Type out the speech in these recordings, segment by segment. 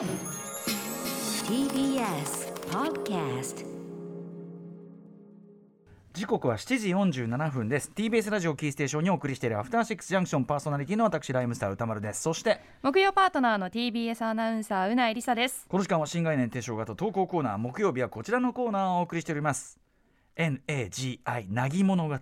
TBS Podcast 時刻は7時47分です。TBS ラジオキーステーションにお送りしているアフターシックスジャンクションパーソナリティの私ライムスター歌丸です。そして木曜パートナーの TBS アナウンサーうないりさです。この時間は新概念提唱型投稿コーナー木曜日はこちらのコーナーをお送りしております。NAGI なぎ物語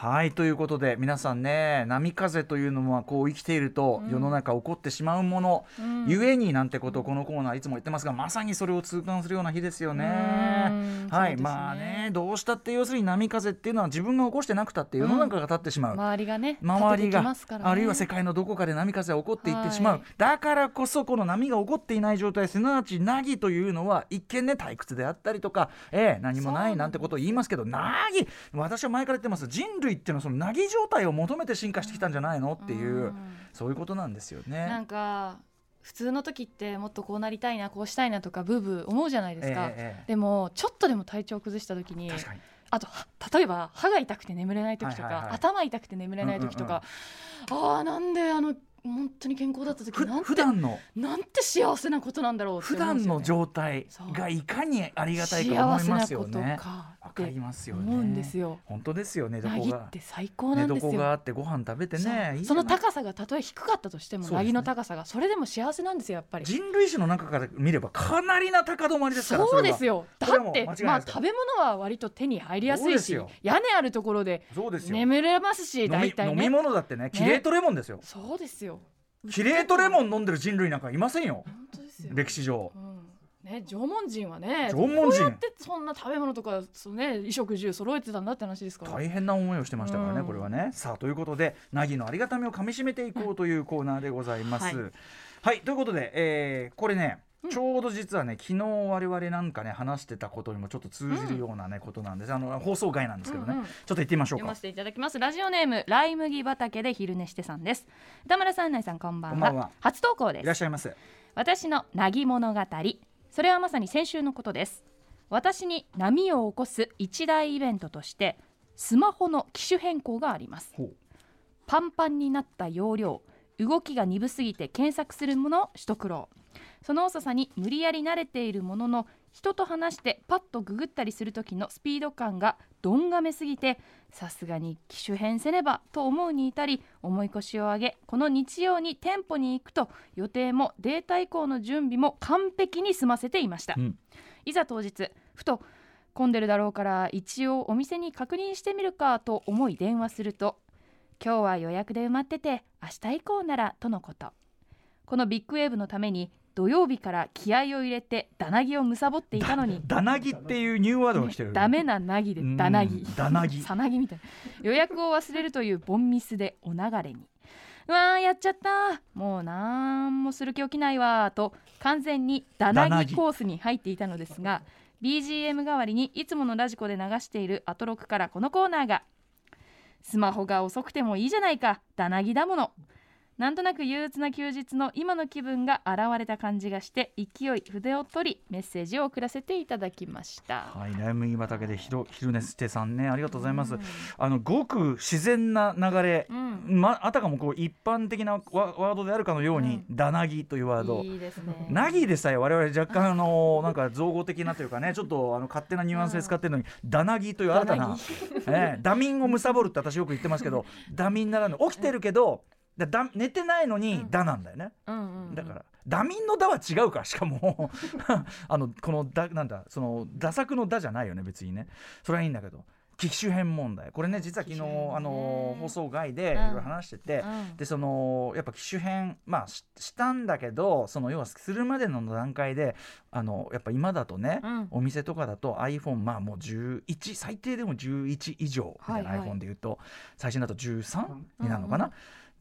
はいということで皆さんね波風というのはこう生きていると世の中起こってしまうもの、ゆえになんてことをこのコーナーいつも言ってますがまさにそれを痛感するような日ですよね。うんはい、まあねどうしたって要するに波風っていうのは自分が起こしてなくたって世の中が立ってしまう。周りがね周りが、ね。あるいは世界のどこかで波風が起こっていってしまう、はい。だからこそこの波が起こっていない状態すなわち凪というのは一見ね退屈であったりとか、ええ、何もないなんてことを言いますけど凪私は前から言ってます。人類っていうのはその凪状態を求めて進化してきたんじゃないのっていう、うん。そういうことなんですよなんね。か普通の時ってもっとこうなりたいなこうしたいなとかブーブー思うじゃないですか、ええええ。でもちょっとでも体調を崩した時にあとは例えば歯が痛くて眠れない時とか、はいはいはい頭痛くて眠れない時とか、ああなんであの本当に健康だった時ふなんて普段のなんて幸せなことなんだろうって普段の状態がいかにありがたいか思いますよね。わかりますよね。思うんですよ。本当ですよね。どこが最高寝なんですよ。床があってご飯食べてね。その高さがたとえ低かったとしても、そうですねなぎの高さがそれでも幸せなんですよやっぱり。人類史の中から見ればかなりな高止まりですからそうですよよ。だってまあ食べ物は割と手に入りやすいし屋根あるところでそうですよ眠れますし、大体飲みね。物だってねキレートレモンですよ、そうですよ。キレートレモン飲んでる人類なんかいませんよ。歴史上。うん。ね、縄文人はね縄文人。どうやってそんな食べ物とかそう、ね、衣食住揃えてたんだって話ですから。大変な思いをしてましたからね、うん。これはね。さあということで凪のありがたみをかみしめていこうというコーナーでございます、はい。はい、ということで、えーこれねちょうど実はね昨日我々なんかね話してたことにもちょっと通じるようなね、ことなんです。あの放送外なんですけどね、ちょっと言ってみましょうか。読ませていただきます。ラジオネームライ麦畑で昼寝してさんです。歌村さん内さんこんばんは。こんばんは。初投稿いです。らっしゃいませ。私のなぎ物語。それはまさに先週のことです。私に波を起こす一大イベントとしてスマホの機種変更があります。パンパンになった容量動きが鈍すぎて検索するもの一苦労その遅さに無理やり慣れているものの人と話してパッとググったりする時のスピード感がどんがめすぎてさすがに機種変せねばと思うに至り重い腰を上げこの日曜に店舗に行くと予定もデータ移行の準備も完璧に済ませていました、うん。いざ当日ふと混んでるだろうから一応お店に確認してみるかと思い電話すると今日は予約で埋まってて明日以降ならとのこと。このビッグウェーブのために土曜日から気合を入れてダナギを貪っていたのに。ダナギっていうニューワードが来てる、ダメなナギでうん。ダナギ。ダナギ。さなぎみたい。な予約を忘れるというボンミスでお流れに。うわーやっちゃった。もうなんもする気起きないわと完全にダナギコースに入っていたのですが BGM 代わりにいつものラジコで流しているアトロクからこのコーナーが。スマホが遅くてもいいじゃないか。ダナギだものなんとなく憂鬱な休日の今の気分が現れた感じがして勢い筆を取りメッセージを送らせていただきました。はい、ライ麦畑でひろ昼寝してさんねありがとうございます、うん。あのごく自然な流れ、うん。まあたかもこう一般的なワワードであるかのように「ダナギ」というワード。いいですね。ナギでさえ我々若干あのなんか造語的なというかねちょっとあの勝手なニュアンスで使ってるのに「ダナギ」という新たなええダミンを貪るって私よく言ってますけどダミンならぬ起きてるけどだだ寝てないのに「ダ」なんだよね。だからダミンの「ダ」は違うからしかも。あのこのだなんだその打作の「ダ」じゃないよね別にね。それはいいんだけど。機種変問題。これね実は昨日、あの放送外でいうん。ろいろ話してて、うん。でそのやっぱ機種変まあししたんだけどその要はするまでの段階であのやっぱ今だとね、うん。お店とかだと iPhone まあもう11最低でも11以上みたいなはいはい。iPhone で言うと、最新だと13になるのかな、うん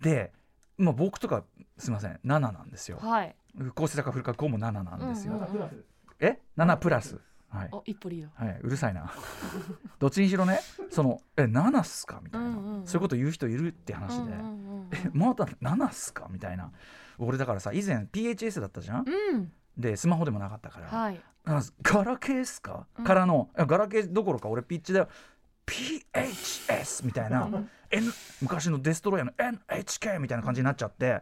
で、まあ、僕とかすみません7なんですよ。はい。高フルカ5も7なんですよ。うんうんうん。え？7プラス。はい、お一歩リード。はい、うるさいな。どっちにしろねそのえ7っすかみたいな、うんうんうん。そういうこと言う人いるって話で、うんうんうんえまだ7っすかみたいな。俺だからさ以前 PHS だったじゃん、うん。でスマホでもなかったから、はい。あガラケーっすか、うん。からのガラケーどころか俺ピッチで PHS みたいな、N、昔のデストロイヤーの NHK みたいな感じになっちゃって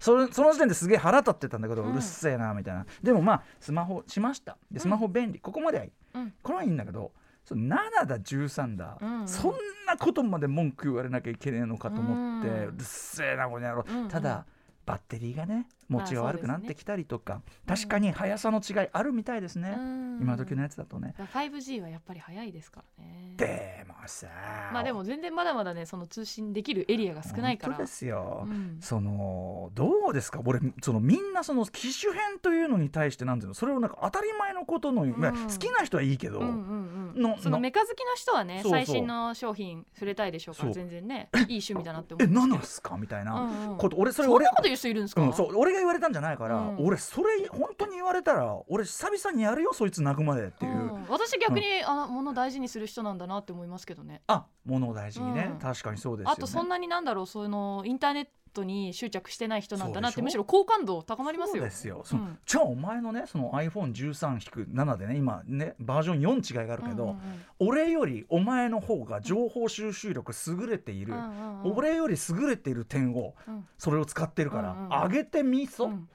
それその時点ですげえ腹立ってたんだけど、うるせえなみたいな。でもまあスマホしました。でスマホ便利、ここまではいい、うん。これはいいんだけどその7だ13だ、そんなことまで文句言われなきゃいけねえのかと思って、うるせえなこの野郎、ただバッテリーがね持ちが悪くなってきたりとか、確かに速さの違いあるみたいですね、うん。今時のやつだとね。5G はやっぱり早いですからね。でもさまあでも全然まだまだねその通信できるエリアが少ないから。本当ですよ、うん。そのどうですか？俺そのみんなその機種変というのに対してなんていうの？それをなんか当たり前のことの、まあ好きな人はいいけど、うんうんうん。のそのメカ好きな人はね最新の商品触れたいでしょうから全然ねいい趣味だなって思えうんですけど。何なんすか？みたいなうんうん。こと、俺それ俺なこと言う人いるんですか、うん、そう俺が言われたんじゃないから、うん。俺それ本当に言われたら俺久々にやるよそいつ泣くまでっていう、うん。私逆に、あ物大事にする人なんだなって思いますけどね。あ物を大事にね、うん。確かにそうですよね。あとそんなになんだろうそのインターネットに執着してない人なんだなってむしろ好感度高まりますよ。そうですよ、うん。じゃあお前のねその iPhone13-7 でね今ねバージョン4違いがあるけど、うんうん。俺よりお前の方が情報収集力優れている、うんうんうん。俺より優れている点をうん。それを使ってるから、うんうんうん。上げてみそ、うん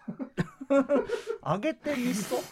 上げてみそ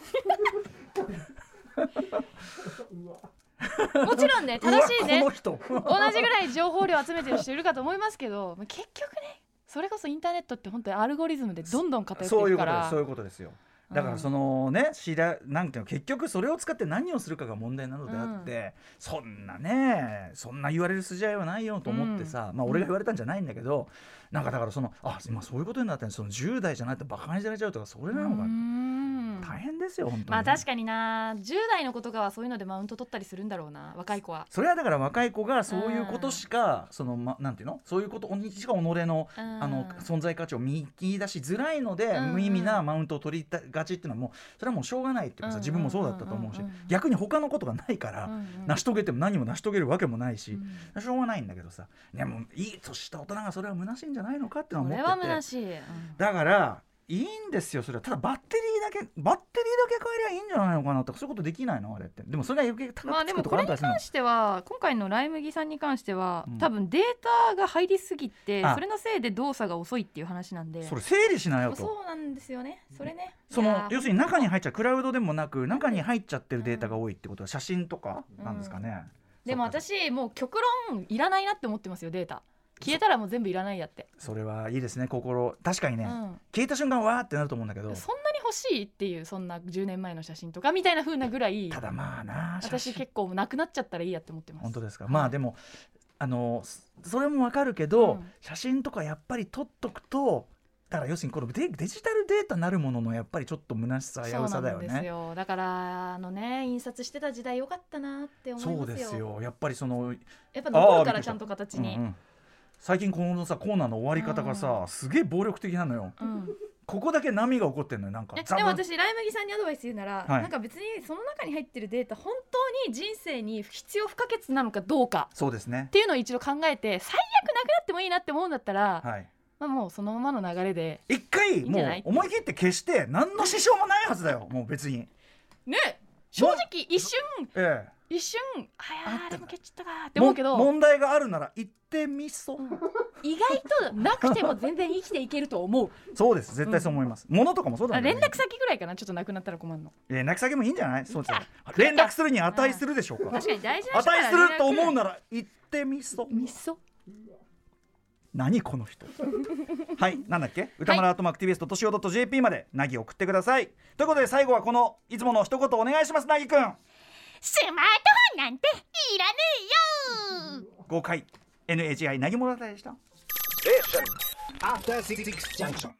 もちろんね正しいね。同じぐらい情報量集めてる人いるかと思いますけど結局ねそれこそインターネットって本当にアルゴリズムでどんどん偏っていそういうくからことですそういうことですよだからそのね知らなんていうの結局それを使って何をするかが問題なのであって、そんなねそんな言われる筋合いはないよと思ってさ、まあ俺が言われたんじゃないんだけど、なんかだからそのあ今そういうことになってんその10代じゃないとバカにされちゃうとかそれなのがうん。大変ですよ本当に、まあ確かにな。10代の子とかはそういうのでマウント取ったりするんだろうな若い子は。それはだから若い子がそういうことしか、そのまなんていうの？そういうことにしか己の、うん。あの存在価値を見出しづらいので、うん。無意味なマウントを取りがちっていうのはもうそれはもうしょうがないっていうかさ、うん自分もそうだったと思うし、逆に他のことがないから、成し遂げても何も成し遂げるわけもないし、うん。しょうがないんだけどさでもいい年した大人がそれは虚しいんじゃないのかっていうのこは思ってて。だからいいんですよそれは。ただバッテリーだけバッテリーだけ変えりゃいいんじゃないのかなとかそういうことできないのあれって。でもそれが余計高まあくつくとでもこれに関しては今回のライ麦さんに関しては、うん。多分データが入りすぎてあ。それのせいで動作が遅いっていう話なんで。それ整理しなよと。そうなんですよね。それね。その要するに中に入っちゃうクラウドでもなく中に入っちゃってるデータが多いってことは写真とかなんですかね、でもそっか。私もう極論いらないなって思ってますよデータ消えたらもう全部いらないやって、それはいいですね心。確かにね、うん。消えた瞬間わーってなると思うんだけど。そんなに欲しいっていうそんな10年前の写真とかみたいな風なぐらいただまあな私結構なくなっちゃったらいいやって思ってます。本当ですか。まあでもあのそそれもわかるけど、うん。写真とかやっぱり撮っとくとだから要するにこのデデジタルデータなるもののやっぱりちょっと虚しさ危うさだよそうなんですね。よだからあのね印刷してた時代良かったなって思いそうますよ。ですよ。やっぱりその、やっぱ残るからちゃんと形に、うんうん最近このさコーナーの終わり方がさ、うすげえ暴力的なのよ。うん。ここだけ波が起こってんのよなんか。でも私ライ麦さんにアドバイス言うなら、はい。なんか別にその中に入ってるデータ本当に人生に必要不可欠なのかどうか。そうですね。っていうのを一度考えて最悪なくなってもいいなって思うんだったら、はい。まあ、もうそのままの流れで一回もう思い切って消して何の支障もないはずだよもう別に。ね正直一瞬え一瞬あやでも消っちゃったかーっえて思うけども問題があるなら言ってみそ、意外となくても全然生きていけると思う。そうです。絶対そう思います、物とかもそうだあね。連絡先ぐらいかな？ちょっとなくなったら困るの連絡先もいいんじゃない？そうです連絡するに値するでしょうか。確かに大事な値すると思うななら言ってみそ。みそ？何この人？はいなんだっけ？歌丸アートマーク TBS ととしお .jp まで。なぎ送ってください。ということで最後はこのいつもの一言お願いしますなぎくんスマートフォンなんていらねえよ5回 NHI なぎ物語でした？After Six Junction.